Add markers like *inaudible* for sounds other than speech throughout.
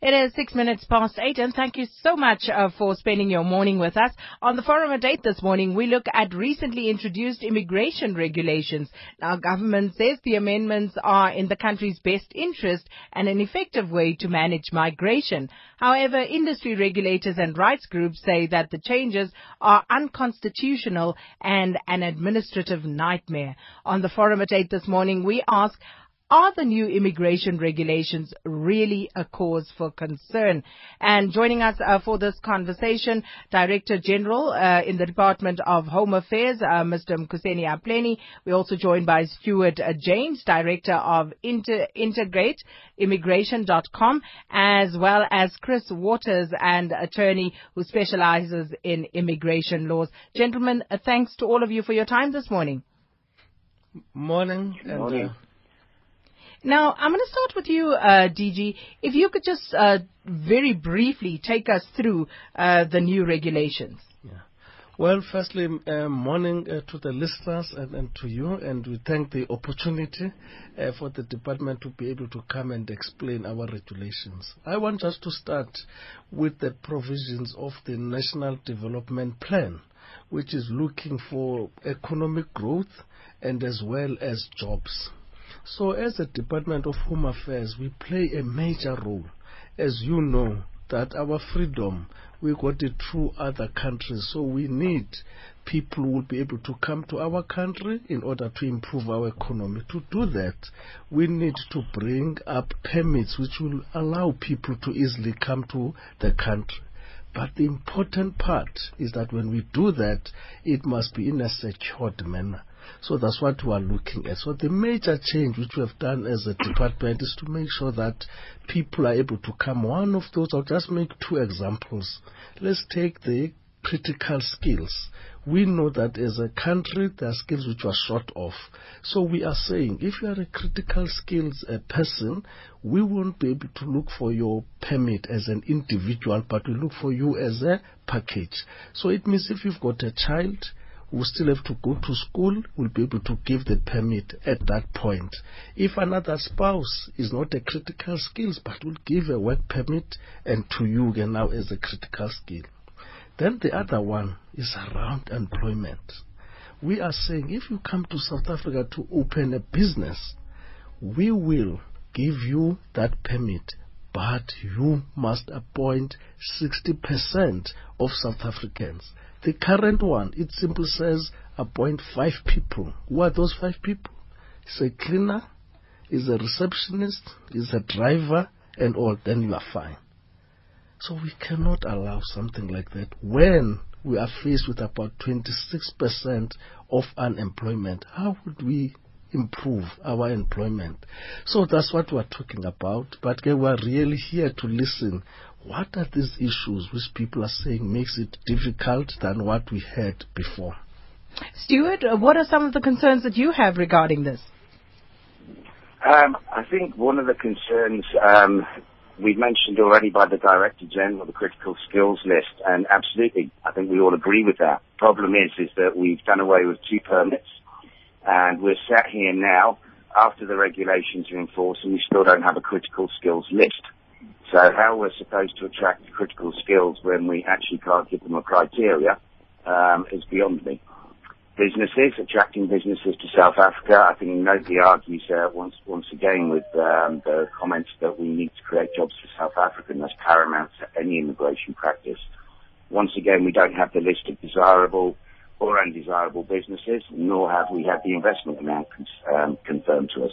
It is six minutes past eight, and thank you so much uh, for spending your morning with us. On the Forum at Eight this morning, we look at recently introduced immigration regulations. Now, government says the amendments are in the country's best interest and an effective way to manage migration. However, industry regulators and rights groups say that the changes are unconstitutional and an administrative nightmare. On the Forum at Eight this morning, we ask, are the new immigration regulations really a cause for concern? And joining us uh, for this conversation, Director General uh, in the Department of Home Affairs, uh, Mr. Mkuseli Apleni. We're also joined by Stuart uh, James, Director of Inter- Intergate Immigration.com, as well as Chris Waters, and attorney who specializes in immigration laws. Gentlemen, uh, thanks to all of you for your time this morning. Morning. And, morning. Uh, now, I'm going to start with you, uh, DG. If you could just uh, very briefly take us through uh, the new regulations. Well, firstly, uh, morning uh, to the listeners and, and, to you, and we thank the opportunity uh, for the department to be able to come and explain our regulations. I want us to start with the provisions of the National Development Plan, which is looking for economic growth and as well as jobs. So as a Department of Home Affairs, we play a major role. As you know, that our freedom, we got it through other countries. So we need people will be able to come to our country in order to improve our economy. To do that, we need to bring up permits which will allow people to easily come to the country. But the important part is that when we do that, it must be in a secured manner. So that's what we are looking at. So the major change which we have done as a department is to make sure that people are able to come. One of those, I'll just make two examples. Let's take the critical skills. We know that as a country, there are skills which are short of. So we are saying, if you are a critical skills uh, person, we won't be able to look for your permit as an individual, but we look for you as a package. So it means if you've got a child, will still have to go to school, We'll be able to give the permit at that point. If another spouse is not a critical skills but will give a work permit and to you again now as a critical skill. Then the other one is around employment. We are saying if you come to South Africa to open a business, we will give you that permit, but you must appoint 60% of South Africans. The current one, it simply says appoint five people. Who are those five people? It's a cleaner, is a receptionist, is a driver, and all. Then you are fine. So we cannot allow something like that when we are faced with about 26% of unemployment. How would we improve our employment? So that's what we're talking about. But we are really here to listen what are these issues which people are saying makes it difficult than what we had before? Stuart, uh, what are some of the concerns that you have regarding this? Um, I think one of the concerns um, we've mentioned already by the Director General, the critical skills list, and absolutely, I think we all agree with that. Problem is, is that we've done away with two permits, and we're sat here now after the regulations are enforced, and we still don't have a critical skills list. So how we're supposed to attract critical skills when we actually can't give them a criteria um, is beyond me. Businesses, attracting businesses to South Africa, I think nobody argues uh, once, once again with um, the comments that we need to create jobs for South Africa, and that's paramount to any immigration practice. Once again, we don't have the list of desirable or undesirable businesses, nor have we had the investment amount um, confirmed to us.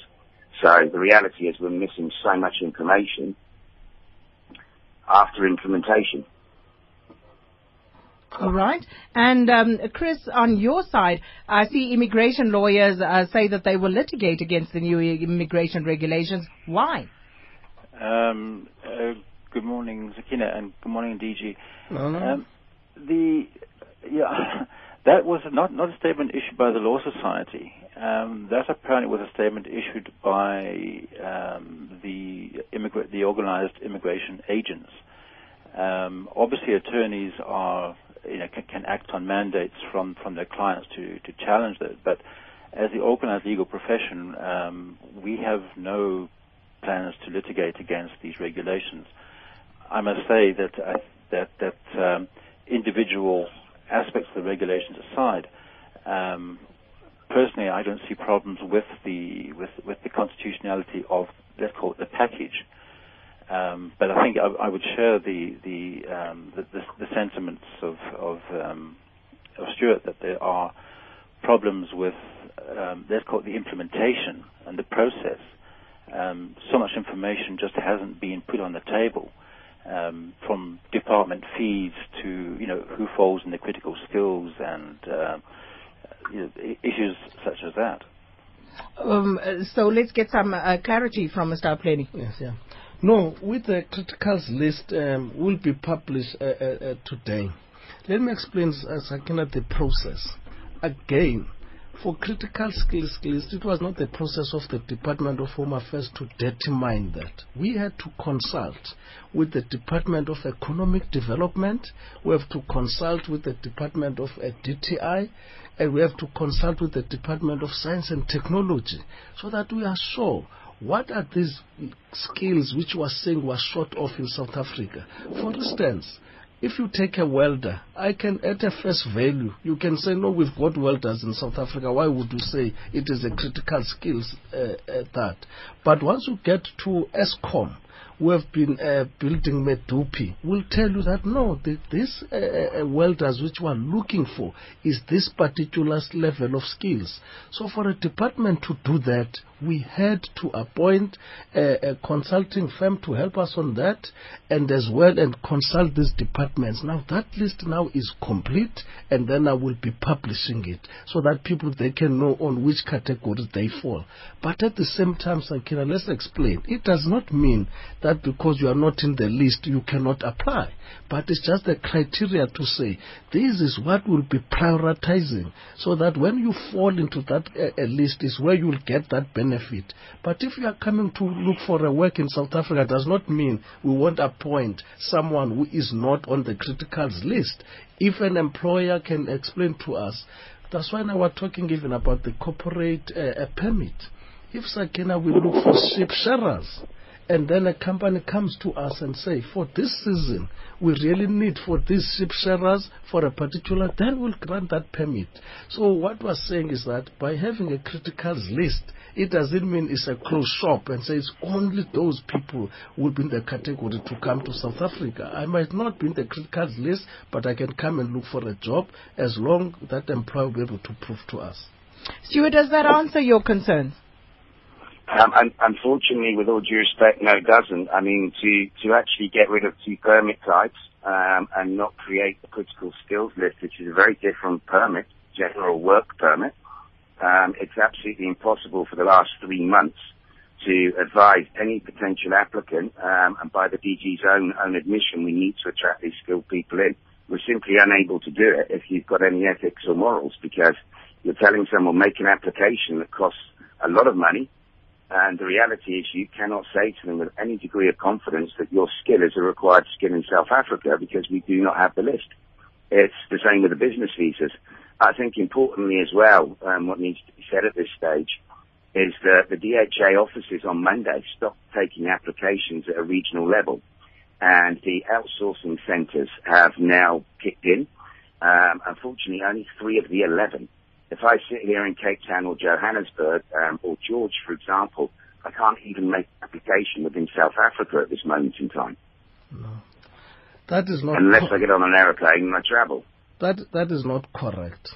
So the reality is we're missing so much information after implementation. All right. And um, Chris, on your side, I see immigration lawyers uh, say that they will litigate against the new immigration regulations. Why? Um, uh, good morning, Sakina, and good morning, DG. No, Um, the yeah, *laughs* that was not not a statement issued by the Law Society. Um, that apparently was a statement issued by um, the immigra- the organized immigration agents. Um, obviously, attorneys are you know can, can, act on mandates from from their clients to to challenge that, but as the organized legal profession, um, we have no plans to litigate against these regulations. I must say that uh, that that um, individual aspects of the regulations aside, um, personally, I don't see problems with the with with the constitutionality of let's call it the package. Um, but I think I, I, would share the the, um, the, the, the sentiments of of, um, of Stuart that there are problems with um, let's call it the implementation and the process. Um, so much information just hasn't been put on the table. Um, from department feeds to you know who falls in the critical skills and uh, you know, issues such as that. Um, so let's get some uh, clarity from Mr. Apleni. Yes, yeah. No, with the criticals list um, will be published uh, uh, uh today. Let me explain, uh, Sakina, the process. Again, for critical skills list, it was not the process of the Department of Home Affairs to determine that. We had to consult with the Department of Economic Development, we have to consult with the Department of DTI, and we have to consult with the Department of Science and Technology so that we are sure what are these skills which was saying were short of in South Africa. For instance, if you take a welder, I can, at a first value, you can say, no, we've got welders in South Africa. Why would you say it is a critical skills uh, uh, that? But once you get to Eskom, who have been uh, building Medupi will tell you that no, the, this uh, uh, welders which we are looking for is this particular level of skills. So for a department to do that, we had to appoint a, a, consulting firm to help us on that and as well and consult these departments. Now that list now is complete and then I will be publishing it so that people they can know on which categories they fall. But at the same time, Sakina, let's explain. It does not mean that because you are not in the list you cannot apply. But it's just a criteria to say this is what we'll be prioritizing so that when you fall into that uh, list is where you will get that benefit benefit. But if you are coming to look for a work in South Africa, does not mean we won't appoint someone who is not on the criticals list. If an employer can explain to us, that's why now we're talking even about the corporate uh, permit. If Sakina will look for sheep shearers, and then a company comes to us and say, for this season, we really need for these sheep shearers for a particular, then we'll grant that permit. So what we're saying is that by having a criticals list, it doesn't mean it's a closed shop and says only those people will be in the category to come to South Africa. I might not be in the critical list, but I can come and look for a job as long that employer will be able to prove to us. Stuart, does that answer your concerns? Um, and unfortunately, with all due respect, no, it doesn't. I mean, to, to actually get rid of two permit types um, and not create the critical skills list, which is a very different permit, general work permit, um, it's absolutely impossible for the last three months to advise any potential applicant, um, and by the DG's own, own admission, we need to attract these skilled people in. We're simply unable to do it if you've got any ethics or morals because you're telling someone make an application that costs a lot of money, and the reality is you cannot say to them with any degree of confidence that your skill is a required skill in South Africa because we do not have the list. It's the same with the business visas. I think importantly as well, um, what needs to be said at this stage is that the DHA offices on Monday stopped taking applications at a regional level and the outsourcing centres have now kicked in. Um, unfortunately, only three of the 11. If I sit here in Cape Town or Johannesburg um, or George, for example, I can't even make an application within South Africa at this moment in time. No. That is not. Unless I get on an aeroplane and I travel. That that is not correct.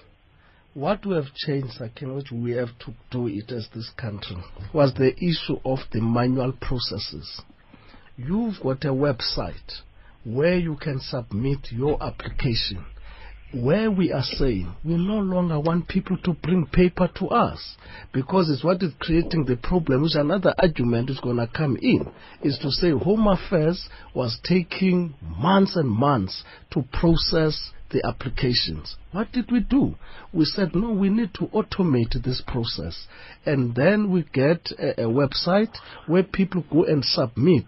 What we have changed, again, which we have to do it as this country, was the issue of the manual processes. You've got a website where you can submit your application where we are saying we no longer want people to bring paper to us because it's what is creating the problem, which another argument is going to come in, is to say Home Affairs was taking months and months to process the applications. What did we do? We said, no, we need to automate this process. And then we get a, a website where people go and submit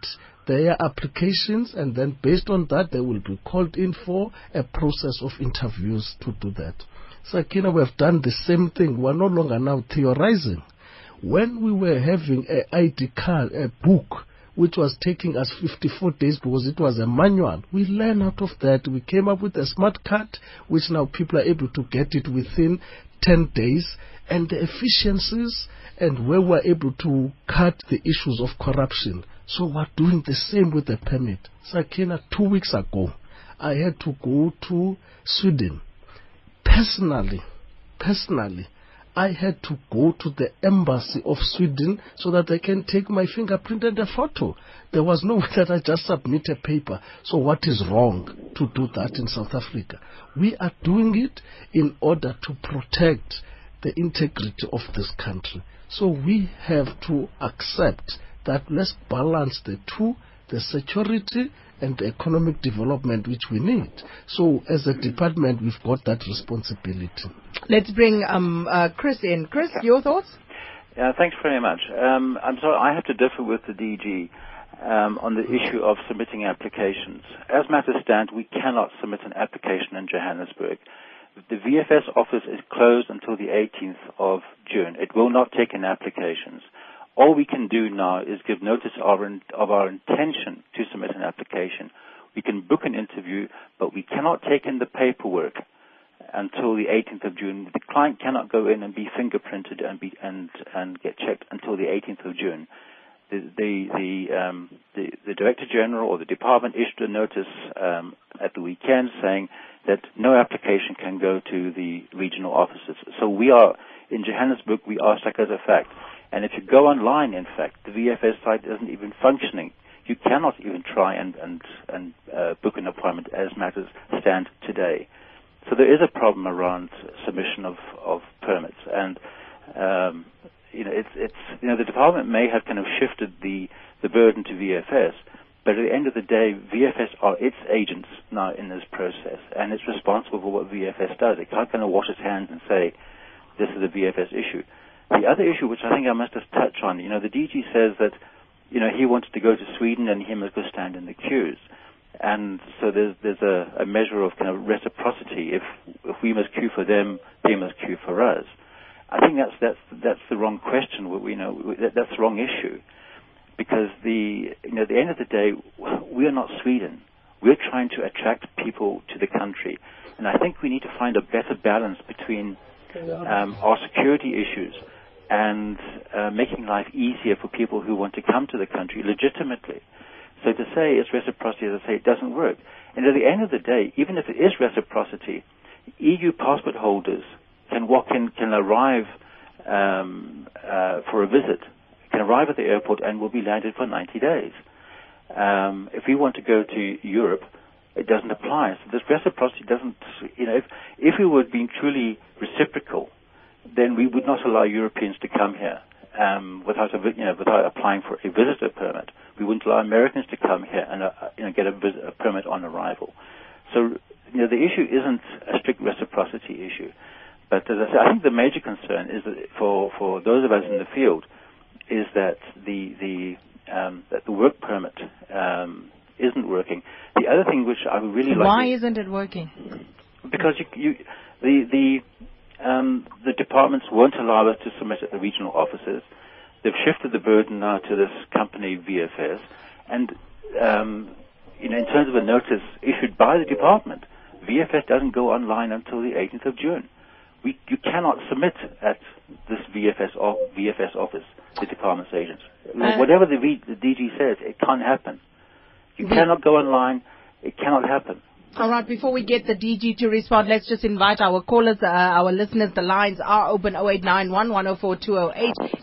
their applications, and then based on that, they will be called in for a process of interviews to do that. So, Sakina, we have done the same thing. We're no longer now theorizing. When we were having a ID card, a book, which was taking us 54 days because it was a manual. We learned out of that. We came up with a smart card, which now people are able to get it within 10 days. And the efficiencies and where we're able to cut the issues of corruption. So we're doing the same with the permit. Sakina, two weeks ago, I had to go to Sweden. Personally, personally, I had to go to the embassy of Sweden so that I can take my fingerprint and a photo. There was no *laughs* way that I just submit a paper. So what is wrong to do that in South Africa? We are doing it in order to protect the integrity of this country. So we have to accept that let's balance the two, the security and the economic development which we need. So as a department, we've got that responsibility. Let's bring um, uh, Chris in. Chris, your thoughts? Yeah, thanks very much. Um, I'm sorry, I have to differ with the DG um, on the issue of submitting applications. As matters stand, we cannot submit an application in Johannesburg. The VFS office is closed until the 18th of June. It will not take in applications. All we can do now is give notice of our, intention to submit an application. We can book an interview, but we cannot take in the paperwork until the 18th of June. The client cannot go in and be fingerprinted and get checked until the 18th of June. Um, the director general or the department issued a notice um, at the weekend saying that no application can go to the regional offices. So we are in Johannesburg. We are stuck as a fact. And if you go online, in fact, the VFS site isn't even functioning. You cannot even try and and and uh, book an appointment as matters stand today. So there is a problem around submission of, of permits, and um, you know it's it's you know the department may have kind of shifted the the burden to VFS, but at the end of the day, VFS are its agents now in this process, and it's responsible for what VFS does. It can't kind of wash its hands and say this is a VFS issue. The other issue, which I think I must just touch on, you know, the DG says that you know he wanted to go to Sweden and he must go stand in the queues and so there's there's a, a measure of kind of reciprocity. If if we must queue for them, they must queue for us. I think that's that's that's the wrong question. We, you know that, that's the wrong issue, because the you know at the end of the day, we are not Sweden. We're trying to attract people to the country, and I think we need to find a better balance between um, our security issues and uh, making life easier for people who want to come to the country legitimately. So to say it's reciprocity, as I say, it doesn't work. And at the end of the day, even if it is reciprocity, EU passport holders can walk in, can arrive um, uh, for a visit, can arrive at the airport and will be landed for 90 days. Um, if we want to go to Europe, it doesn't apply. So this reciprocity doesn't, you know, if, if we were being truly reciprocal, then we would not allow Europeans to come here um, without a, you know, without applying for a visitor permit. We wouldn't allow Americans to come here and uh, you know, get a, vis- a permit on arrival. So you know, the issue isn't a strict reciprocity issue. But as I, say, I think the major concern is that for, for those of us in the field is that the the um, that the work permit um, isn't working. The other thing which I would really like Why isn't it working? Because you, you the the um, the departments won't allow us to submit at the regional offices. They've shifted the burden now to this company VFS, and um, you know, in terms of a notice issued by the department, VFS doesn't go online until the 18th of June. We, you cannot submit at this VFS, VFS office, the department's agents. Uh, Whatever the, v, the DG says, it can't happen. You cannot go online. It cannot happen. All right, before we get the DG to respond, let's just invite our callers, uh, our listeners. The lines are open 0891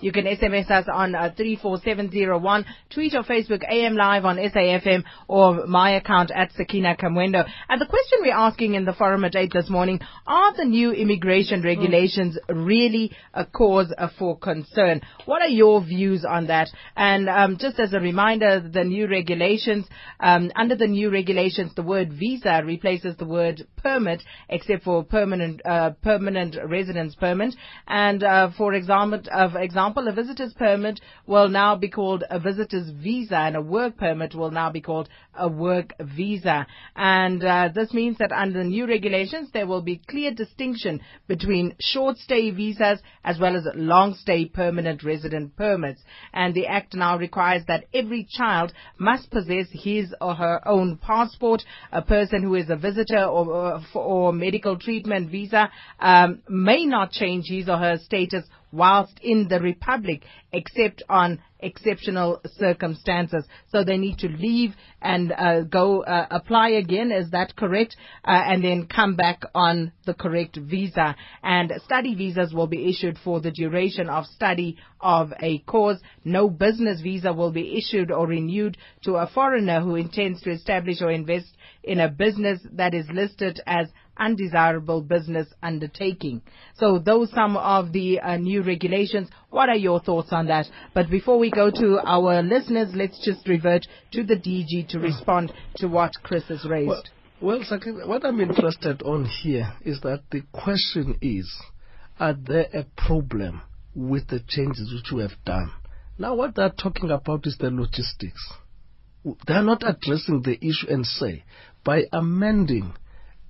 You can SMS us on uh, 34701. Tweet or Facebook AM Live on SAFM or my account at Sakina Kamwendo. And the question we're asking in the forum at 8 this morning, are the new immigration regulations really a cause for concern? What are your views on that? And um, just as a reminder, the new regulations, um, under the new regulations, the word visa replaces the word permit, except for permanent uh, permanent residence permit. And uh, for example, of example, a visitor's permit will now be called a visitor's visa, and a work permit will now be called a work visa. And uh, this means that under the new regulations, there will be clear distinction between short stay visas as well as long stay permanent resident permits. And the Act now requires that every child must possess his or her own passport. A person who is a visitor or, or, or medical treatment visa um, may not change his or her status whilst in the Republic, except on exceptional circumstances. So they need to leave and uh, go uh, apply again. Is that correct? Uh, and then come back on the correct visa. And study visas will be issued for the duration of study of a course. No business visa will be issued or renewed to a foreigner who intends to establish or invest in a business that is listed as undesirable business undertaking. So those some of the uh, new regulations. What are your thoughts on that? But before we go to our listeners, let's just revert to the DG to respond to what Chris has raised. Well, well what I'm interested on here is that the question is, are there a problem with the changes which we have done? Now what they're talking about is the logistics. They're not addressing the issue and say, by amending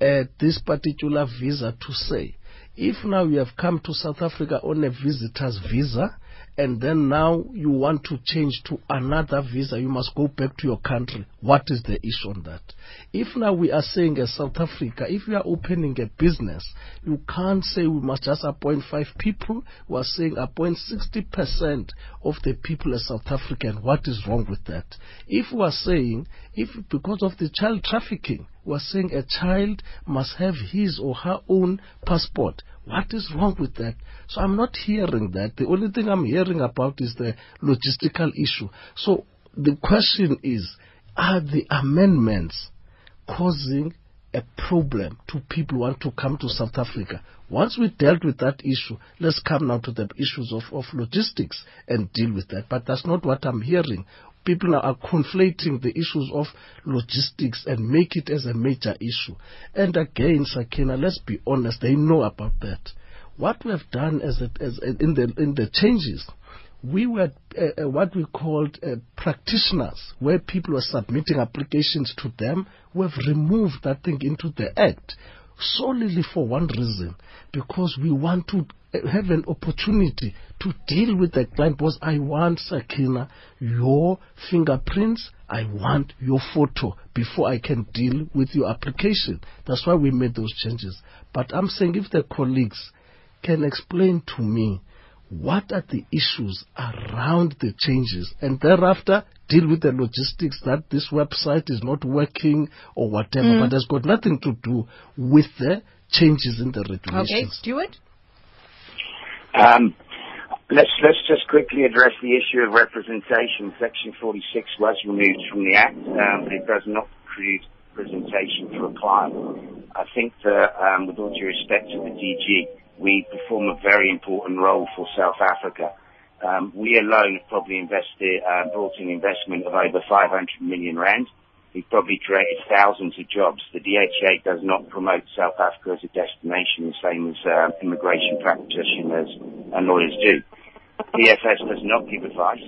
uh, this particular visa to say, if now you have come to South Africa on a visitor's visa, and then now you want to change to another visa, you must go back to your country. What is the issue on that? If now we are saying as South Africa, if we are opening a business, you can't say we must just appoint five people. We are saying appoint 60% of the people as South African. What is wrong with that? If we are saying, if because of the child trafficking, we are saying a child must have his or her own passport. What is wrong with that? So I'm not hearing that. The only thing I'm hearing about is the logistical issue. So the question is, are the amendments causing a problem to people who want to come to South Africa. Once we dealt with that issue, let's come now to the issues of, of logistics and deal with that. But that's not what I'm hearing. People now are conflating the issues of logistics and make it as a major issue. And again, Sakina, let's be honest, they know about that. What we have done as, a, as a, in, the, in the changes we were uh, uh, what we called uh, practitioners, where people were submitting applications to them. We've removed that thing into the Act solely for one reason, because we want to have an opportunity to deal with the client because I want, Sakina, your fingerprints, I want your photo before I can deal with your application. That's why we made those changes. But I'm saying if the colleagues can explain to me what are the issues around the changes and thereafter deal with the logistics that this website is not working or whatever, mm. but has got nothing to do with the changes in the regulations. Okay, Stuart? Um, let's, let's just quickly address the issue of representation. Section 46 was removed from the Act, um, but it does not create representation for a client. I think that, um, with all due respect to the DG, we perform a very important role for South Africa. Um, we alone have probably invested, uh, brought in investment of over 500 million rand. We've probably created thousands of jobs. The DHA does not promote South Africa as a destination the same as uh, immigration practitioners and lawyers do. VFS does not give advice.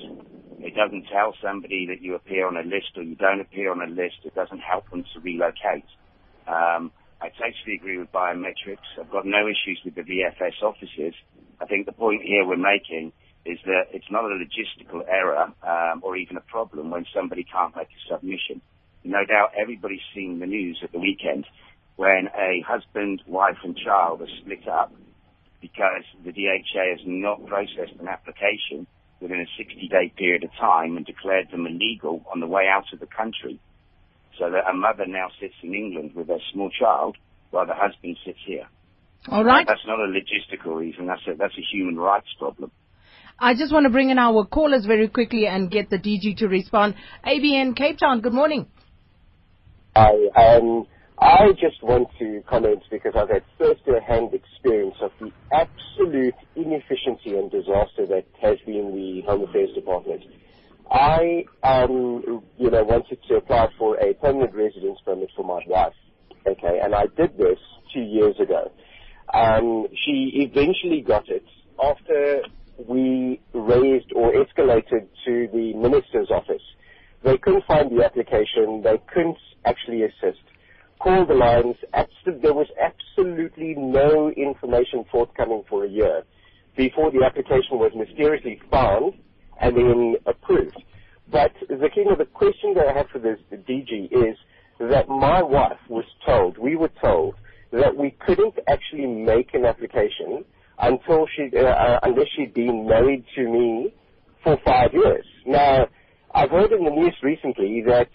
It doesn't tell somebody that you appear on a list or you don't appear on a list. It doesn't help them to relocate. Um, I totally agree with biometrics. I've got no issues with the VFS officers. I think the point here we're making is that it's not a logistical error um, or even a problem when somebody can't make a submission. No doubt everybody's seen the news at the weekend when a husband, wife and child are split up because the DHA has not processed an application within a 60 day period of time and declared them illegal on the way out of the country so that a mother now sits in England with her small child while the husband sits here. All right. That's not a logistical reason. That's a, that's a human rights problem. I just want to bring in our callers very quickly and get the DG to respond. ABN Cape Town, good morning. Hi, um, I just want to comment because I've had first-hand experience of the absolute inefficiency and disaster that has been the Home Affairs Department. I, um, you know, wanted to apply for a permanent residence permit for my wife. Okay, and I did this two years ago. Um, she eventually got it after we raised or escalated to the minister's office. They couldn't find the application. They couldn't actually assist. Called the lines. There was absolutely no information forthcoming for a year before the application was mysteriously found and then approved. But know, the question that I have for this, DG is that my wife was told, we were told, that we couldn't actually make an application until she, uh, uh, unless she'd been married to me for five years. Now, I've heard in the news recently that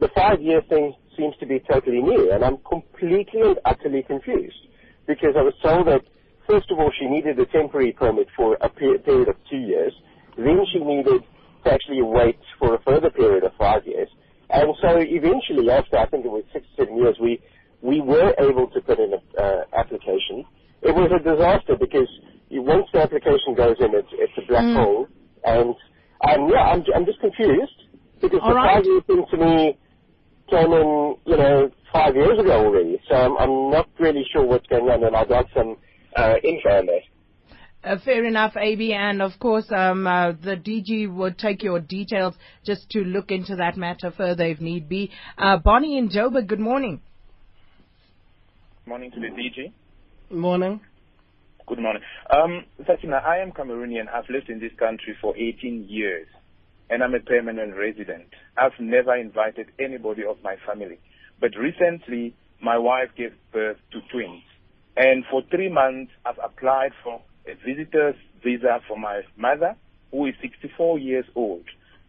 the five-year thing seems to be totally new, and I'm completely and utterly confused because I was told that first of all she needed a temporary permit for a period of two years, then she needed to actually wait for a further period of five years, and so eventually, after I think it was six, seven years, we we were able to put in an uh, application. It was a disaster because once the application goes in, it's, it's a black mm. hole. And um, yeah, I'm, I'm just confused because the five-year thing to me came in, you know, five years ago already. So I'm, I'm not really sure what's going on, and I'd like some uh, info on that. Uh, fair enough, AB, and of course, um, uh, the DG would take your details just to look into that matter further if need be. Uh, Bonnie in Joburg, good morning. Morning to the DG. Morning. Good morning. Um, Sakina, I am Cameroonian. I've lived in this country for 18 years, and I'm a permanent resident. I've never invited anybody of my family. But recently, my wife gave birth to twins. And for three months, I've applied for a visitor's visa for my mother, who is 64 years old,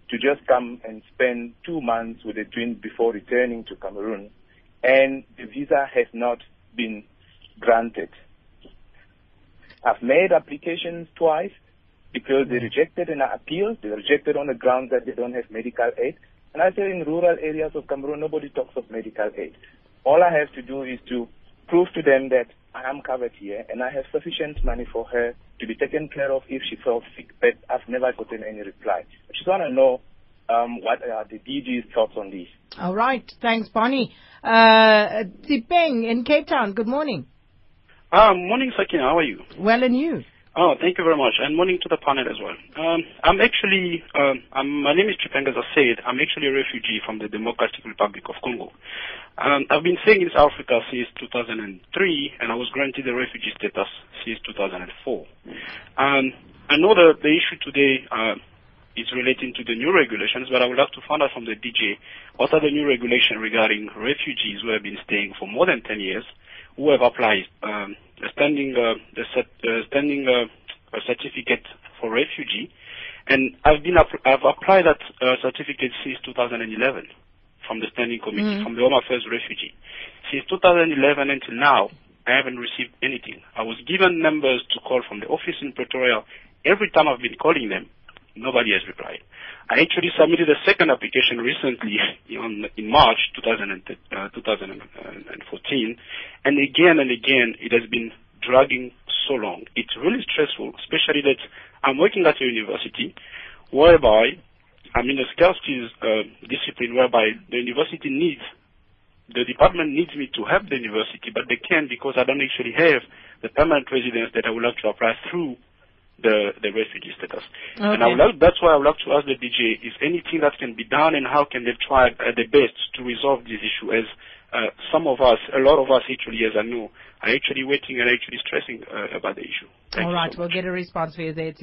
to just come and spend two months with the twins before returning to Cameroon. And the visa has not been granted. I've made applications twice because they mm-hmm. rejected an appeal. They rejected on the grounds that they don't have medical aid. And I say in rural areas of Cameroon, nobody talks of medical aid. All I have to do is to prove to them that I am covered here and I have sufficient money for her to be taken care of if she falls sick. But I've never gotten any reply. I just want to know um, what are the DG's thoughts on this. All right. Thanks, Bonnie. Uh, Tipeng in Cape Town. Good morning. Um, morning, Sakina. How are you? Well, and you? Oh, thank you very much, and morning to the panel as well. Um, I'm actually, um, I'm, my name is Chipeng, as I said. I'm actually a refugee from the Democratic Republic of Congo. Um, I've been staying in South Africa since 2003, and I was granted a refugee status since 2004. Um, I know that the issue today uh, is relating to the new regulations, but I would like to find out from the DJ what are the new regulations regarding refugees who have been staying for more than 10 years who have applied um, the standing uh, uh, standing uh, certificate for refugee, and I've been I've applied that uh, certificate since 2011 from the standing committee mm. from the Home Affairs refugee. Since 2011 until now, I haven't received anything. I was given numbers to call from the office in Pretoria. Every time I've been calling them, nobody has replied. I actually submitted a second application recently *laughs* in March 2000, uh, 2014, and again and again it has been dragging so long. It's really stressful, especially that I'm working at a university whereby I'm in a scarcity uh, discipline whereby the university needs, the department needs me to help the university, but they can't because I don't actually have the permanent residence that I would like to apply through the, the refugee status. Okay. And I would like, that's why I would like to ask the DJ, is anything that can be done and how can they try at the best to resolve this issue as uh, some of us, a lot of us actually, as I know, are actually waiting and actually stressing uh, about the issue. Thank All right, so we'll get a response for you there.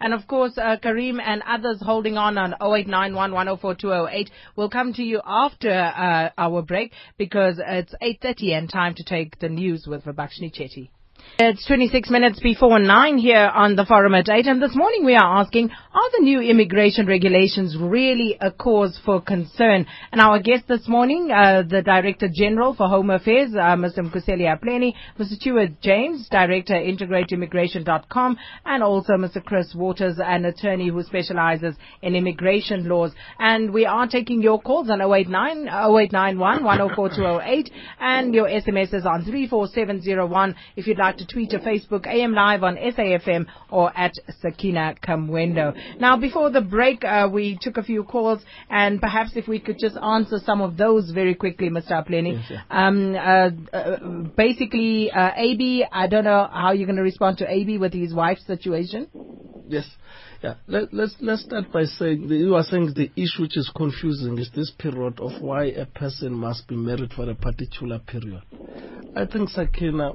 And of course, uh, Kareem and others holding on on 0891 will come to you after uh, our break because it's 8.30 and time to take the news with Vabakshni Chetty. It's 26 minutes before 9 here on the Forum at 8 and this morning we are asking, are the new immigration regulations really a cause for concern? And our guest this morning, uh, the Director General for Home Affairs, uh, Mr. Mkuseli Apleni, Mr. Stuart James, Director IntergateImmigration.com and also Mr. Chris Waters, an attorney who specializes in immigration laws. And we are taking your calls on 089 0891 104208 and your SMS is on 34701 if you'd like like to tweet or Facebook AM Live on SAFM or at Sakina Kamwendo. Now, before the break, uh, we took a few calls, and perhaps if we could just answer some of those very quickly, Mr. Apleni. Yes, um, uh, uh, basically, uh, AB, I don't know how you're going to respond to AB with his wife's situation. Yes. Yeah. Let, let's let's start by saying the, you are saying the issue which is confusing is this period of why a person must be married for a particular period. I think Sakina,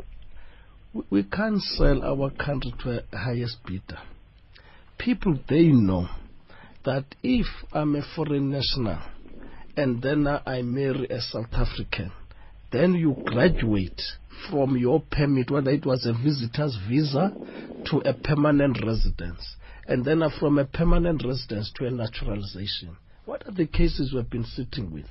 we, can't sell our country to a highest bidder. People they know that if I'm a foreign national and then I marry a South African, then you graduate from your permit, whether it was a visitor's visa, to a permanent residence and then from a permanent residence to a naturalization. What are the cases we've been sitting with?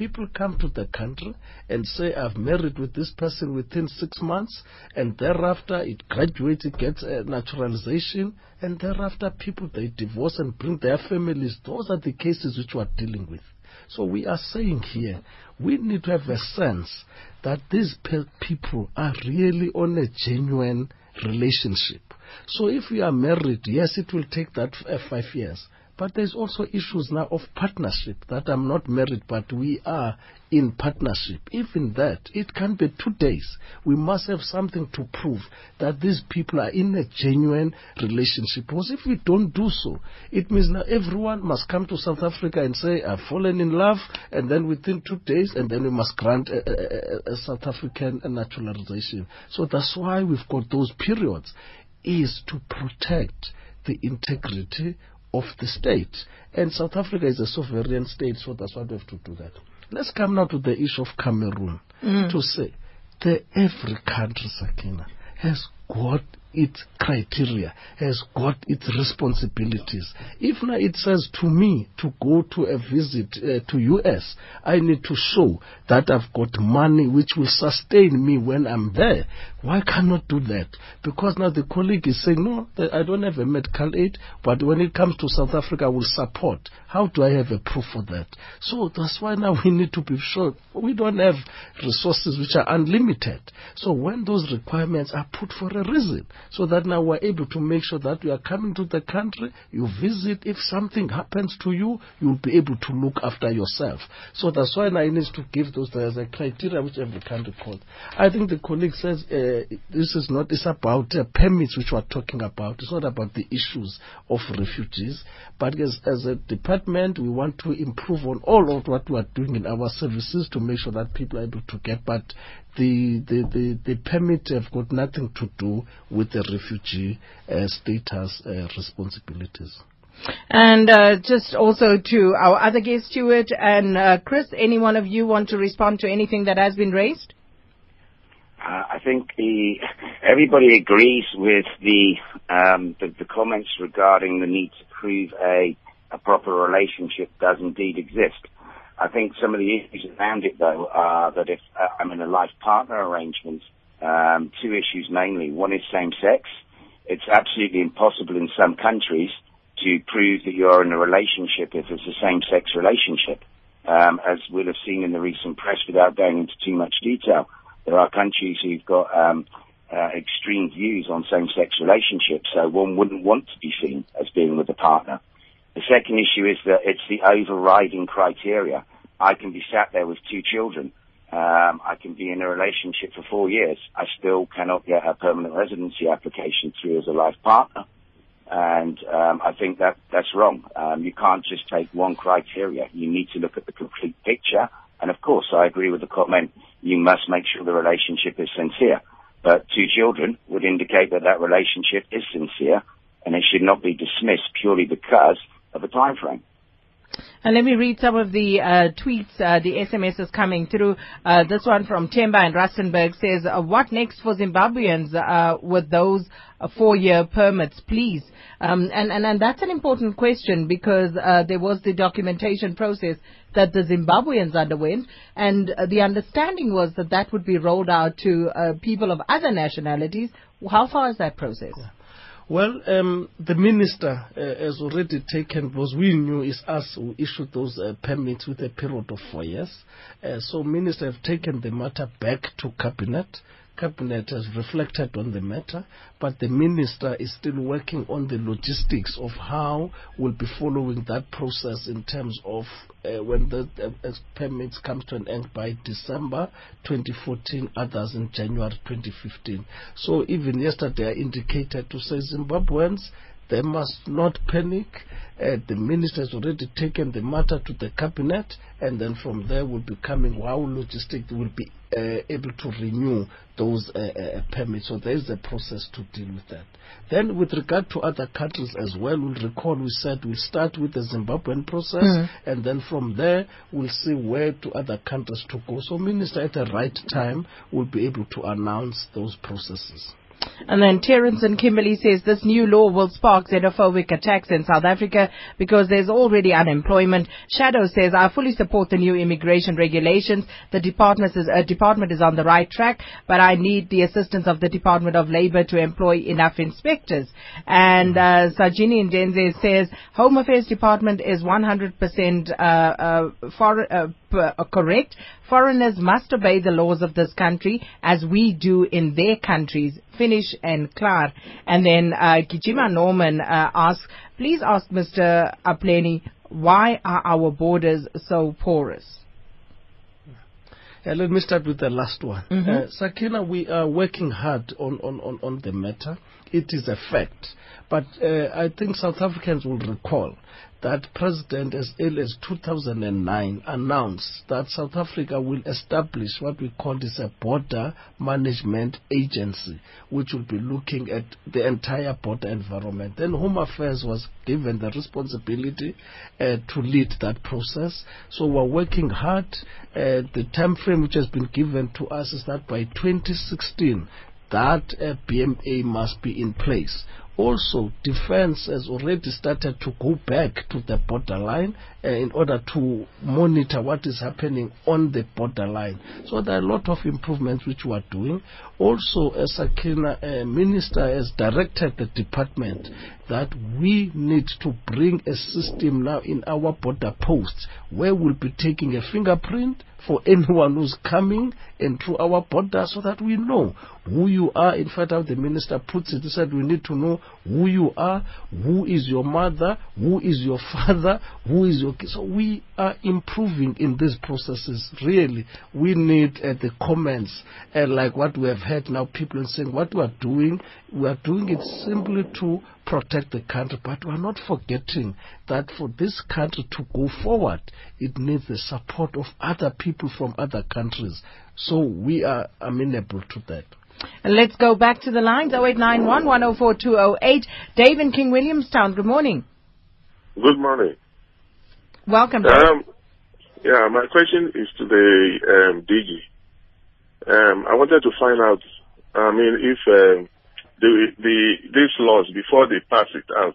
People come to the country and say, I've married with this person within six months, and thereafter it graduates, it gets a naturalization, and thereafter people they divorce and bring their families. Those are the cases which we're dealing with. So we are saying here, we need to have a sense that these pe- people are really on a genuine relationship. So if we are married, yes, it will take that uh, five years. But there's also issues now of partnership that I'm not married, but we are in partnership. Even that, it can be two days. We must have something to prove that these people are in a genuine relationship. Because if we don't do so, it means now everyone must come to South Africa and say, I've fallen in love, and then within two days, and then we must grant a, a, a South African naturalization. So that's why we've got those periods, is to protect the integrity of the state. And South Africa is a sovereign state, so that's why we have to do that. Let's come now to the issue of Cameroon. Mm. To say that every country, Sakina, has got its criteria, has got its responsibilities. If now it says to me to go to a visit uh, to US, I need to show that I've got money which will sustain me when I'm there. Why cannot do that? Because now the colleague is saying, no, I don't have a medical aid, but when it comes to South Africa, I will support. How do I have a proof for that? So that's why now we need to be sure we don't have resources which are unlimited. So when those requirements are put for a reason, so that now we're able to make sure that you are coming to the country, you visit, if something happens to you, you'll be able to look after yourself. So that's why now it needs to give those, there's a criteria which every country calls. I think the colleague says uh, this is not, it's about uh, permits which we're talking about. It's not about the issues of refugees, but as, as a department, we want to improve on all of what we are doing in our services to make sure that people are able to get, but the, the, the, the permit have got nothing to do with the refugee uh, status uh, responsibilities. And uh, just also to our other guest, Stuart and uh, Chris, any one of you want to respond to anything that has been raised? Uh, I think the, everybody agrees with the, um, the, the comments regarding the need to prove a, a proper relationship does indeed exist. I think some of the issues around it, though, are that if uh, I'm in a life partner arrangement, um, two issues mainly. One is same sex. It's absolutely impossible in some countries to prove that you're in a relationship if it's a same sex relationship. Um, as we'll have seen in the recent press without going into too much detail. There are countries who've got um, uh, extreme views on same-sex relationships, so one wouldn't want to be seen as being with a partner. The second issue is that it's the overriding criteria. I can be sat there with two children. Um, I can be in a relationship for four years. I still cannot get a permanent residency application through as a life partner. And um, I think that that's wrong. Um, you can't just take one criteria. You need to look at the complete picture. And of course, I agree with the comment. You must make sure the relationship is sincere. But two children would indicate that that relationship is sincere, and it should not be dismissed purely because of a time frame. And let me read some of the uh, tweets, uh, the SMSs coming through. Uh, this one from Temba and Rustenburg says, uh, what next for Zimbabweans uh, with those uh, four-year permits, please? Um, and, and, and that's an important question because there was the documentation process that the Zimbabweans underwent, and the understanding was that that would be rolled out to people of other nationalities. How far is that process? Yeah. Well, um, the minister uh, has already taken, because we knew it's us who issued those uh, permits with a period of four years. Uh, so minister have taken the matter back to cabinet. cabinet has reflected on the matter, but the minister is still working on the logistics of how we'll be following that process in terms of uh, when the uh, permits come to an end by December 2014, others in January 2015. So even yesterday I indicated to say Zimbabweans they must not panic. Uh, the minister has already taken the matter to the cabinet, and then from there will be coming how logistics will be able to renew those uh, uh, permits. So there is a process to deal with that. Then, with regard to other countries as well, we'll recall we said we'll start with the Zimbabwean process, Mm. and then from there we'll see where to other countries to go. So, minister at the right time we'll be able to announce those processes. And then Terence and Kimberley says this new law will spark xenophobic attacks in South Africa because there's already unemployment. Shadow says, I fully support the new immigration regulations. The department is, uh, department is on the right track, but I need the assistance of the Department of Labor to employ enough inspectors. And uh, Sajini Ndenze says, Home Affairs Department is 100% uh, uh, for, uh, correct. Foreigners must obey the laws of this country as we do in their countries. Finish and clear. And then uh, Kijima Norman uh, asks, please ask Mr. Apleni, why are our borders so porous? Uh, let me start with the last one. Mhm. Uh, Sakina, we are working hard on, on, on, on the matter. It is a fact. But uh, I think South Africans will recall that President, as early as 2009, announced that South Africa will establish what we call this a border management agency, which will be looking at the entire border environment. Then Home Affairs was given the responsibility uh, to lead that process. So we're working hard. Uh, the time frame which has been given to us is that by 2016, that uh, BMA must be in place. Also, defense has already started to go back to the borderline uh, in order to monitor what is happening on the borderline. So there are a lot of improvements which we are doing. Also, as a uh, Minister has directed the department that we need to bring a system now in our border posts where we'll be taking a fingerprint for *laughs* anyone who's coming and through our border so that we know who you are. In fact, how the minister puts it, he said we need to know who you are, who is your mother, who is your *laughs* father, who is your. So we are improving in these processes. Really, we need uh, the comments uh, like what we have heard now. People are saying what we are doing, we are doing it simply to protect the country, but we are not forgetting that for this country to go forward, it needs the support of other people from other countries. So we are amenable to that. And let's go back to the lines, 0891 104 208. Dave in King Williamstown, good morning. Good morning. Welcome. Dave. Um, yeah, my question is to the um, DG. Um, I wanted to find out, I mean, if um, the the these laws before they pass it out,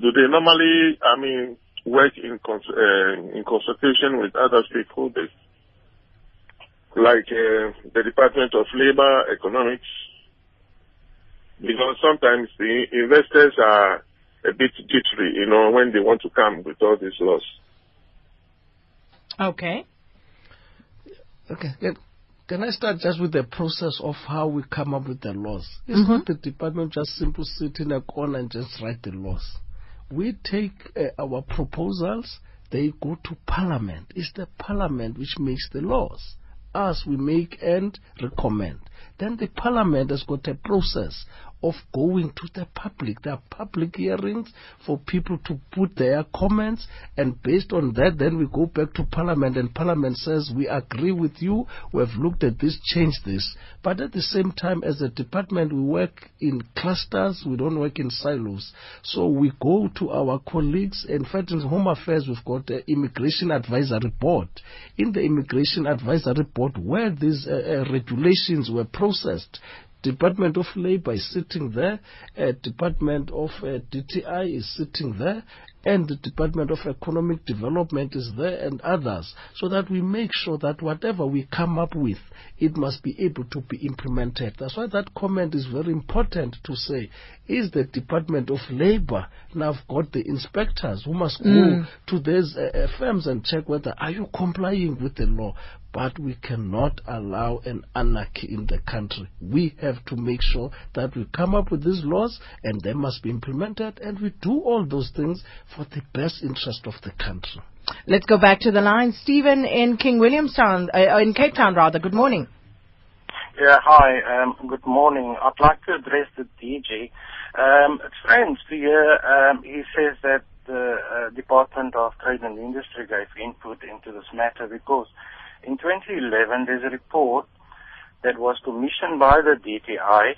do they normally, I mean, work in cons- uh, in consultation with other stakeholders, like uh, the Department of Labor, Economics? Because sometimes the investors are a bit jittery, you know, when they want to come with all these laws. Okay. Okay. Can, I start just with the process of how we come up with the laws? It's Mhm. not the department just simply sit in a corner and just write the laws. We take uh, our proposals, they go to parliament. It's the parliament which makes the laws. Us, we make and recommend. Then the parliament has got a process of going to the public. There are public hearings for people to put their comments, and based on that, then we go back to Parliament, and Parliament says, We agree with you, we have looked at this, change this. But at the same time, as a department, we work in clusters, we don't work in silos. So we go to our colleagues. In fact, in Home Affairs, we've got the Immigration Advisory Board. In the Immigration Advisory Board, where these uh, uh, regulations were processed, Department of Labor is sitting there, uh, Department of uh, DTI is sitting there, and the Department of Economic Development is there and others so that we make sure that whatever we come up with, it must be able to be implemented. That's why that comment is very important to say. Is the Department of Labor now I've got the inspectors who must go Mm. to these uh, uh, firms and check whether are you complying with the law. But we cannot allow an anarchy in the country. We have to make sure that we come up with these laws and they must be implemented and we do all those things for the best interest of the country. Let's go back to the line. Stephen in King Williamstown, uh, in Cape Town rather. Good morning. Yeah, hi. Um, good morning. I'd like to address the DG. Um, strange to hear um, he says that the uh, Department of Trade and Industry gave input into this matter because in 2011 there's a report that was commissioned by the DTI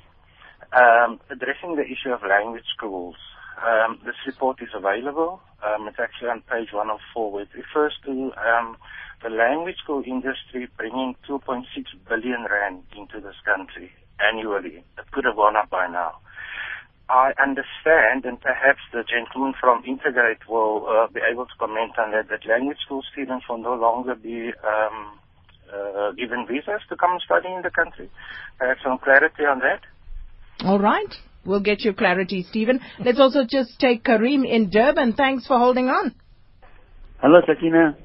um, addressing the issue of language schools. Um, this report is available. Um, it's actually on page 104 where it refers to um, the language school industry bringing 2.6 billion rand into this country annually. It could have gone up by now. I understand, and perhaps the gentleman from Intergate will uh, be able to comment on that, that language school students will no longer be um, uh, given visas to come and study in the country. Perhaps some clarity on that. All right. We'll get you clarity, Stephen. Let's also just take Kareem in Durban. Thanks for holding on. Hello, Sakina.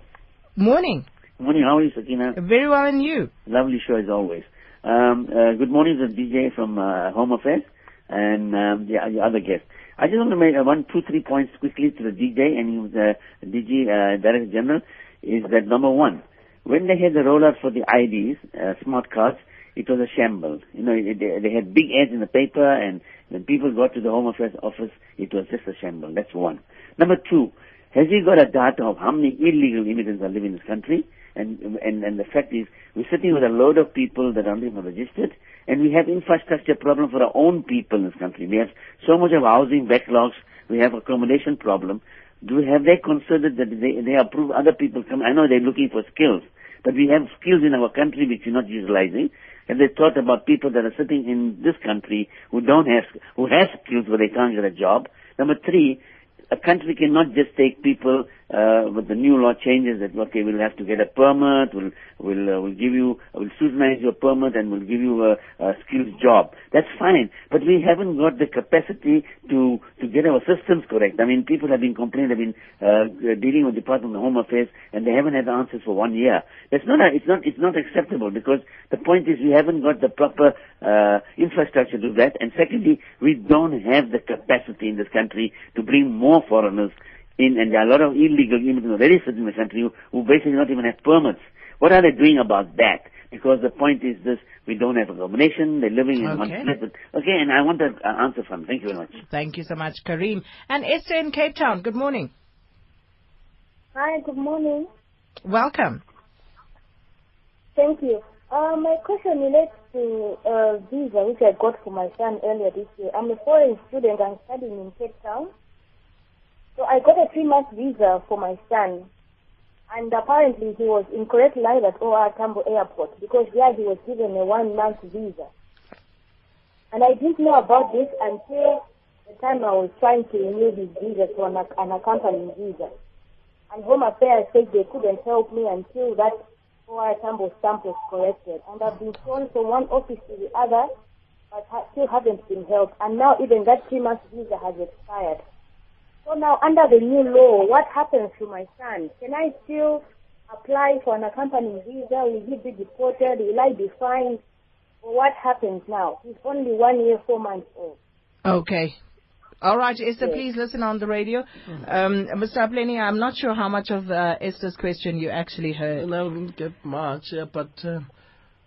Morning. Morning. How are you, Sakina? Very well, and you? Lovely show as always. Um, uh, good morning to the DJ from uh, Home Affairs and um, the, the other guest. I just want to make uh, one, two, three points quickly to the DJ and he was the uh, DG uh, Director General. Is that number one? When they had the rollout for the IDs, uh, smart cards, it was a shambles. You know, they, they had big ads in the paper, and when people got to the Home Affairs office, it was just a shambles. That's one. Number two, has he got a data of how many illegal immigrants are living in this country? And, and, and the fact is, we're sitting with a load of people that aren't even registered, and we have infrastructure problem for our own people in this country. We have so much of housing backlogs, we have accommodation problem. Do we have they considered that they, they approve other people come? I know they're looking for skills, but we have skills in our country which we're not utilizing. Have they thought about people that are sitting in this country who don't have, who have skills but they can't get a job? Number three, a country cannot just take people uh, with the new law changes that okay we'll have to get a permit we'll we'll uh, we'll give you we'll scrutinize your permit and we'll give you a, a skilled job. That's fine. But we haven't got the capacity to to get our systems correct. I mean people have been complaining they've been uh, dealing with the Department of Home Affairs and they haven't had answers for one year. That's not a, it's not it's not acceptable because the point is we haven't got the proper uh, infrastructure to do that. And secondly we don't have the capacity in this country to bring more foreigners in, and there are a lot of illegal immigrants already sitting in the country who, who basically not even have permits. What are they doing about that? Because the point is this, we don't have a accommodation, they're living in one place. But, okay, and I want an uh, answer from Thank you very much. Thank you so much, Kareem. And Esther in Cape Town. Good morning. Hi, good morning. Welcome. Thank you. Uh, my question relates to uh, visa which I got for my son earlier this year. I'm a foreign student. I'm studying in Cape Town. So I got a three-month visa for my son. And apparently he was incorrectly live at OR Tambo Airport because there he was given a one-month visa. And I didn't know about this until the time I was trying to renew his visa to an, an accompanying visa. And Home Affairs said they couldn't help me until that OR Tambo stamp was corrected. And I've been thrown from one office to the other, but ha- still haven't been helped. And now even that three month visa has expired. So now under the new law, what happens to my son? Can I still apply for an accompanying visa? Will he be deported? Will I be fined? Or what happens now? He's only one year, four months old. Okay. All right, Esther, Yes. please listen on the radio. Um, Mr. Apleni, I'm not sure how much of uh, Esther's question you actually heard. And I didn't get much, yeah, but uh,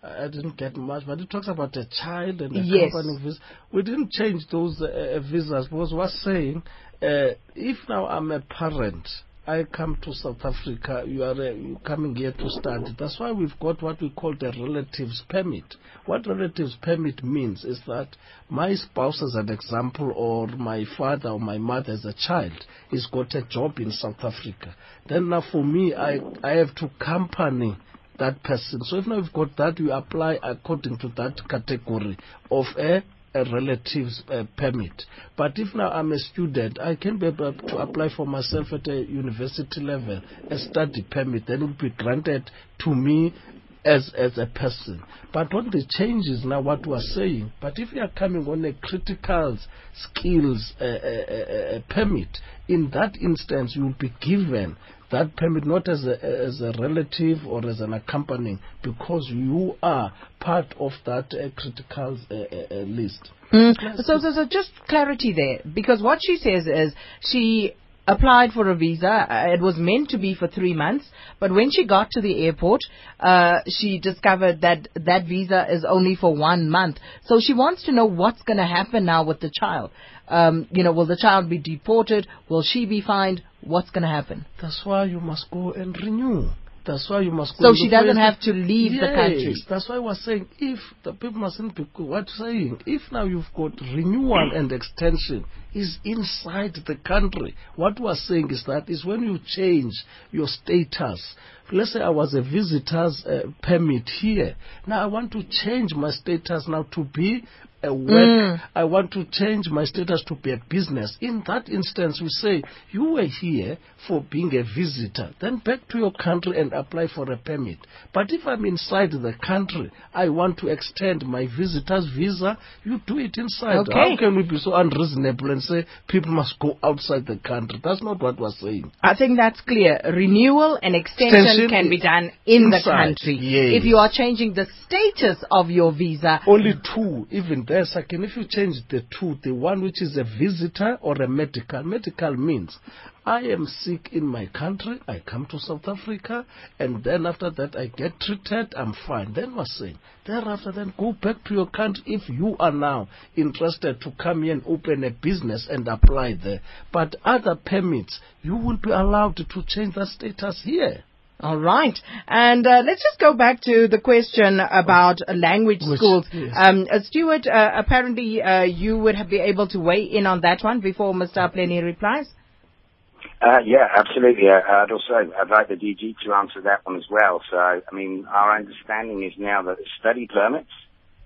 I didn't get much. But it talks about a child and a Yes. accompanying visa. We didn't change those uh, uh, visas because we're saying uh, if now I'm a parent, I come to South Africa, you are uh, coming here to study. That's why we've got what we call the relatives permit. What relatives permit means is that my spouse, as an example, or my father or my mother as a child, has got a job in South Africa. Then now for me, I, I have to accompany that person. So if now you've got that, you apply according to that category of a a relative's uh, permit. But if now I'm a student, I can be able to apply for myself at a university level, a study permit, then it will be granted to me as as a person. But what the change is now what we are saying. But if you are coming on a critical skills uh, uh, uh, uh, permit, in that instance you will be given that permit not as a as a relative or as an accompanying because you are part of that uh, critical uh, uh, uh list. Mm. So, so, so just clarity there, because what she says is she applied for a visa. Uh, it was meant to be for three months, but when she got to the airport, uh, she discovered that that visa is only for one month. So she wants to know what's going to happen now with the child. Um, you know, will the child be deported? Will she be fined? What's going to happen? That's why you must go and renew. That's why you must go. So she doesn't have to leave yes, the country. That's why I was saying if the people mustn't be what saying if now you've got renewal and extension is inside the country. What we're saying is that is when you change your status. Let's say I was a visitor's uh, permit here. Now I want to change my status now to be a work. Mm. I want to change my status to be a business. In that instance, we say you were here for being a visitor. Then back to your country and apply for a permit. But if I'm inside the country, I want to extend my visitor's visa. You do it inside. Okay. How can we be so unreasonable and say people must go outside the country? That's not what we're saying. I think that's clear. Renewal and extension, extension can be done in inside. the country. Yes. If you are changing the status of your visa, only two, even there, second, if you change the two, the one which is a visitor or a medical, medical means I am sick in my country, I come to South Africa, and then after that I get treated, I'm fine. Then we're saying, thereafter then go back to your country if you are now interested to come here and open a business and apply there. But other permits, you will be allowed to change the status here. All right. And uh, let's just go back to the question about uh, language Which, schools. Yes. Um, uh, Stuart, uh, apparently uh, you would be able to weigh in on that one before Mr. Apleni replies. Uh, yeah, absolutely. Uh, I'd also I'd like the DG to answer that one as well. So, I mean, our understanding is now that study permits,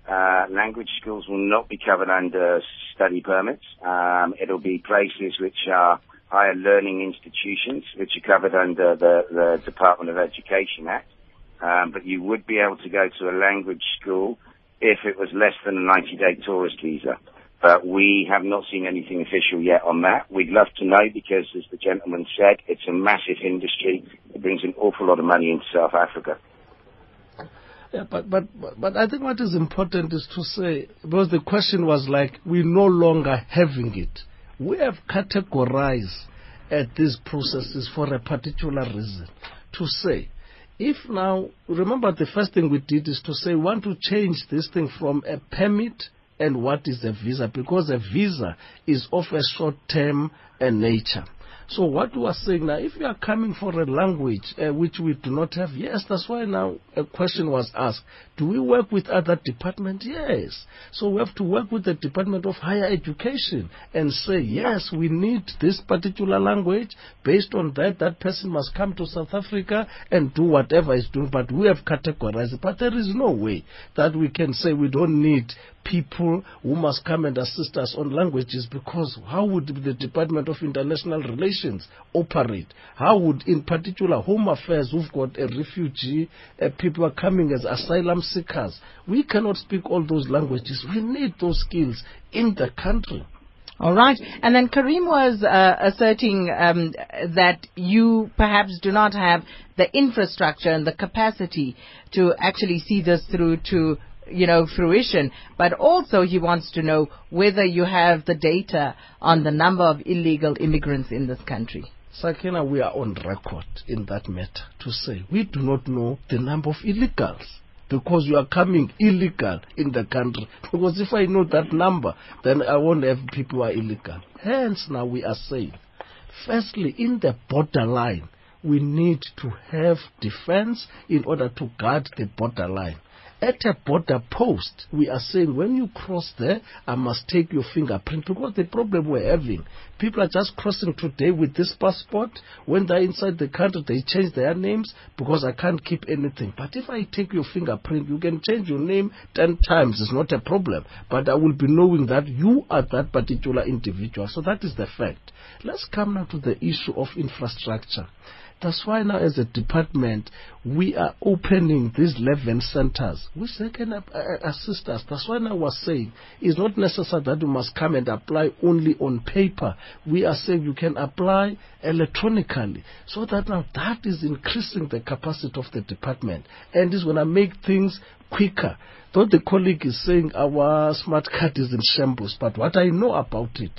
uh, language schools will not be covered under study permits. Um, it'll be places which are higher learning institutions, which are covered under the, the Department of Education Act. Um, but you would be able to go to a language school if it was less than a 90-day tourist visa. But we have not seen anything official yet on that. We'd love to know because, as the gentleman said, it's a massive industry. It brings an awful lot of money into South Africa. Yeah, but, but, but I think what is important is to say, because the question was like, we're no longer having it. We have categorized uh, these processes for a particular reason. To say, if now, remember the first thing we did is to say, we want to change this thing from a permit and what is a visa, because a visa is of a short term uh, nature. So what we are saying now, if you are coming for a language uh, which we do not have, yes, that's why now a question was asked. Do we work with other departments? Yes. So we have to work with the Department of Higher Education and say, yes, we need this particular language. Based on that, that person must come to South Africa and do whatever is doing. But we have categorized. But there is no way that we can say we don't need people who must come and assist us on languages because how would the Department of International Relations operate? How would, in particular, Home Affairs, who've got a refugee, uh, people are coming as asylum seekers? We cannot speak all those languages. We need those skills in the country. All right. And then Karim was uh, asserting um, that you perhaps do not have the infrastructure and the capacity to actually see this through to you know, fruition, but also he wants to know whether you have the data on the number of illegal immigrants in this country. Sakina, we are on record in that matter to say we do not know the number of illegals because you are coming illegal in the country. Because if I know that number, then I won't have people who are illegal. Hence, now we are saying, firstly, in the borderline, we need to have defense in order to guard the borderline. At a border post, we are saying when you cross there, I must take your fingerprint because the problem we're having, people are just crossing today with this passport. When they're inside the country, they change their names because I can't keep anything. But if I take your fingerprint, you can change your name 10 times. It's not a problem. But I will be knowing that you are that particular individual. So that is the fact. Let's come now to the issue of infrastructure. That's why now as a department, we are opening these 11 centers which they can uh, uh, assist us. That's why now we're saying it's not necessary that you must come and apply only on paper. We are saying you can apply electronically so that now that is increasing the capacity of the department and is going to make things quicker. Though the colleague is saying our smart card is in shambles, but what I know about it,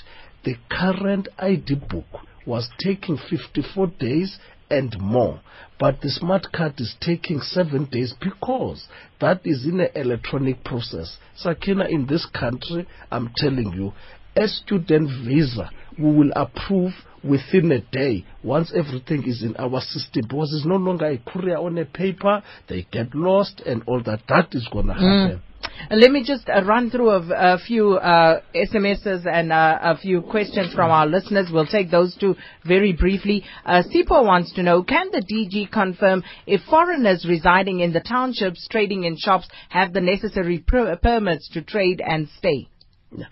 the current ID book was taking 54 days and more. But the smart card is taking seven days because that is in an electronic process. Sakina, in this country, I'm telling you, a student visa we will approve within a day once everything is in our system because it's no longer a courier on a paper, they get lost and all that. That is going to happen. Mm. Let me just uh, run through a, few uh, SMSs and uh, a few questions from our listeners. We'll take those two very briefly. Uh, Sipo wants to know, can the DG confirm if foreigners residing in the townships, trading in shops, have the necessary per- permits to trade and stay? Yeah.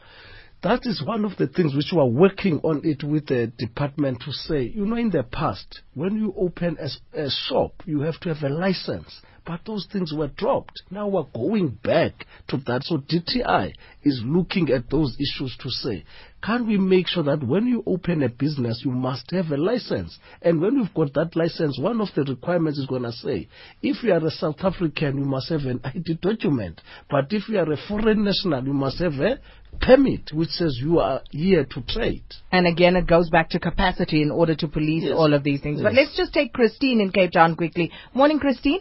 That is one of the things which we are working on it with the department to say, you know, in the past, when you open a, a shop, you have to have a license. But those things were dropped. Now we're going back to that. So DTI is looking at those issues to say, can we make sure that when you open a business, you must have a license? And when you've got that license, one of the requirements is going to say, if you are a South African, you must have an ID document. But if you are a foreign national, you must have a permit which says you are here to trade. And again, it goes back to capacity in order to police yes. all of these things. Yes. But let's just take Christine in Cape Town quickly. Morning, Christine.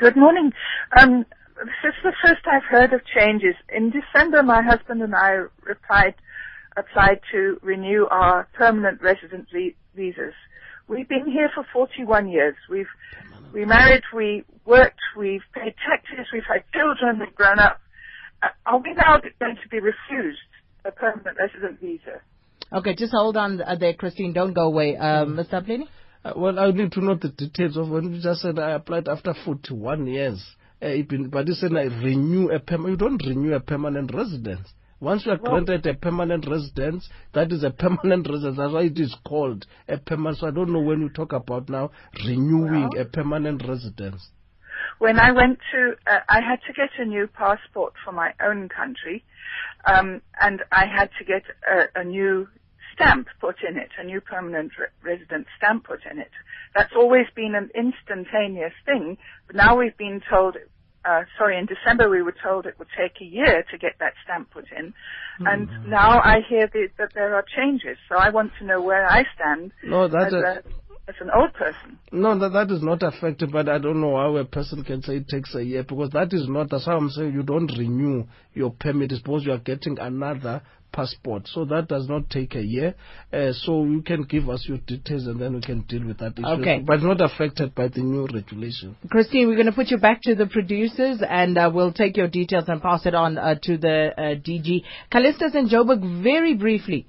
Good morning. Um, this is the first I've heard of changes. In December, my husband and I replied, applied to renew our permanent resident visas. We've been here for 41 years. We've we married, we worked, we've paid taxes, we've had children, we've grown up. Uh, are we now going to be refused a permanent resident visa? Okay, just hold on uh, there, Christine. Don't go away. Um, Mr. Apleni? Uh, well, I need to know the details of when you just said I applied after 41 years. Uh, but you said I renew a permanent. You don't renew a permanent residence. Once you are granted a permanent residence, that is a *laughs* permanent residence. That's why it is called a permanent. So I don't know when you talk about now renewing well, a permanent residence. When I went to, uh, I had to get a new passport for my own country, um, and I had to get a, a new stamp put in it, a new permanent re- resident stamp put in it. That's always been an instantaneous thing, but now we've been told, uh, sorry, in December we were told it would take a year to get that stamp put in, mm-hmm. and now I hear the, that there are changes, so I want to know where I stand no, that's as, a, as an old person. No, that, that is not affected, but I don't know how a person can say it takes a year because that is not, that's how I'm saying you don't renew your permit. Suppose you are getting another passport. So that does not take a year. Uh, so you can give us your details and then we can deal with that issue. Okay. But not affected by the new regulation. Christine, we're going to put you back to the producers and uh, we'll take your details and pass it on uh, to the uh, DG. Callistus and Joburg, very briefly.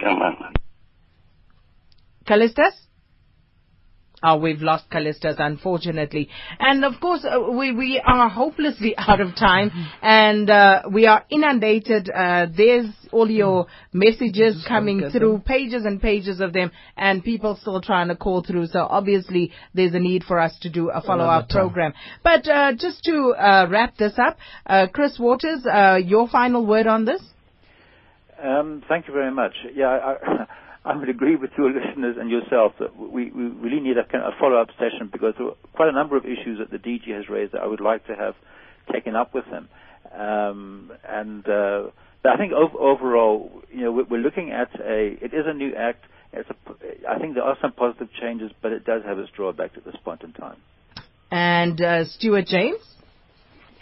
Come on. Callistus? Oh, we've lost Callistus, unfortunately. And of course, uh, we, we are hopelessly *laughs* out of time and uh, we are inundated. Uh, there's all your messages coming through, pages and pages of them, and people still trying to call through. So obviously, there's a need for us to do a follow-up program. But uh, just to uh, wrap this up, uh, Chris Waters, your final word on this? Um, thank you very much. Yeah, I, *laughs* I would agree with your listeners and yourself that we, we really need a, a follow-up session because there are quite a number of issues that the DG has raised that I would like to have taken up with him. Um, and uh, I think ov- overall, you know, we're looking at a. It is a new act. It's a, I think there are some positive changes, but it does have its drawbacks at this point in time. And uh, Stuart James.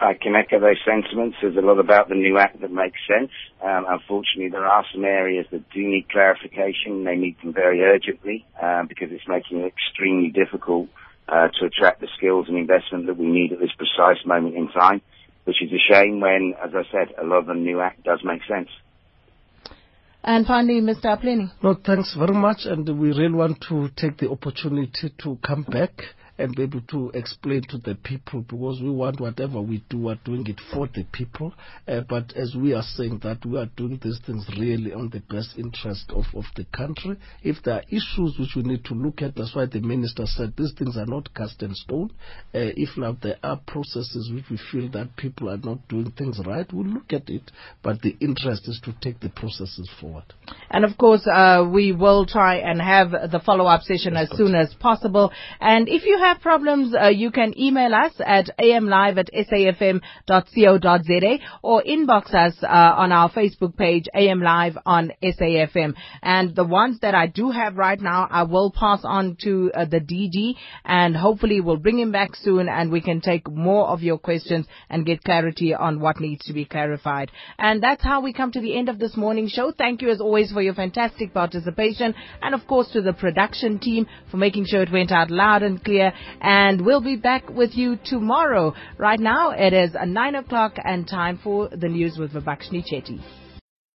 I can echo those sentiments. There's a lot about the new act that makes sense. Um, unfortunately, there are some areas that do need clarification. They need them very urgently um, because it's making it extremely difficult uh, to attract the skills and investment that we need at this precise moment in time, which is a shame when, as I said, a lot of the new act does make sense. And finally, Mr. Apleni. No, thanks very much. And we really want to take the opportunity to come back and be able to explain to the people because we want whatever we do, we're doing it for the people. Uh, but as we are saying that we are doing these things really on the best interest of, of the country. If there are issues which we need to look at, that's why the minister said these things are not cast in stone. Uh, if now there are processes which we feel that people are not doing things right, we'll look at it. But the interest is to take the processes forward. And of course, uh, we will try and have the follow-up session as soon as possible. And if you have problems, uh, you can email us at amlive at safm.co.za or inbox us uh, on our Facebook page, AM Live on SAFM. And the ones that I do have right now, I will pass on to uh, the DG and hopefully we'll bring him back soon and we can take more of your questions and get clarity on what needs to be clarified. And that's how we come to the end of this morning show. Thank you as always for your fantastic participation and of course to the production team for making sure it went out loud and clear and we'll be back with you tomorrow. Right now, it is 9 o'clock and time for the news with Vibakshni Chetty.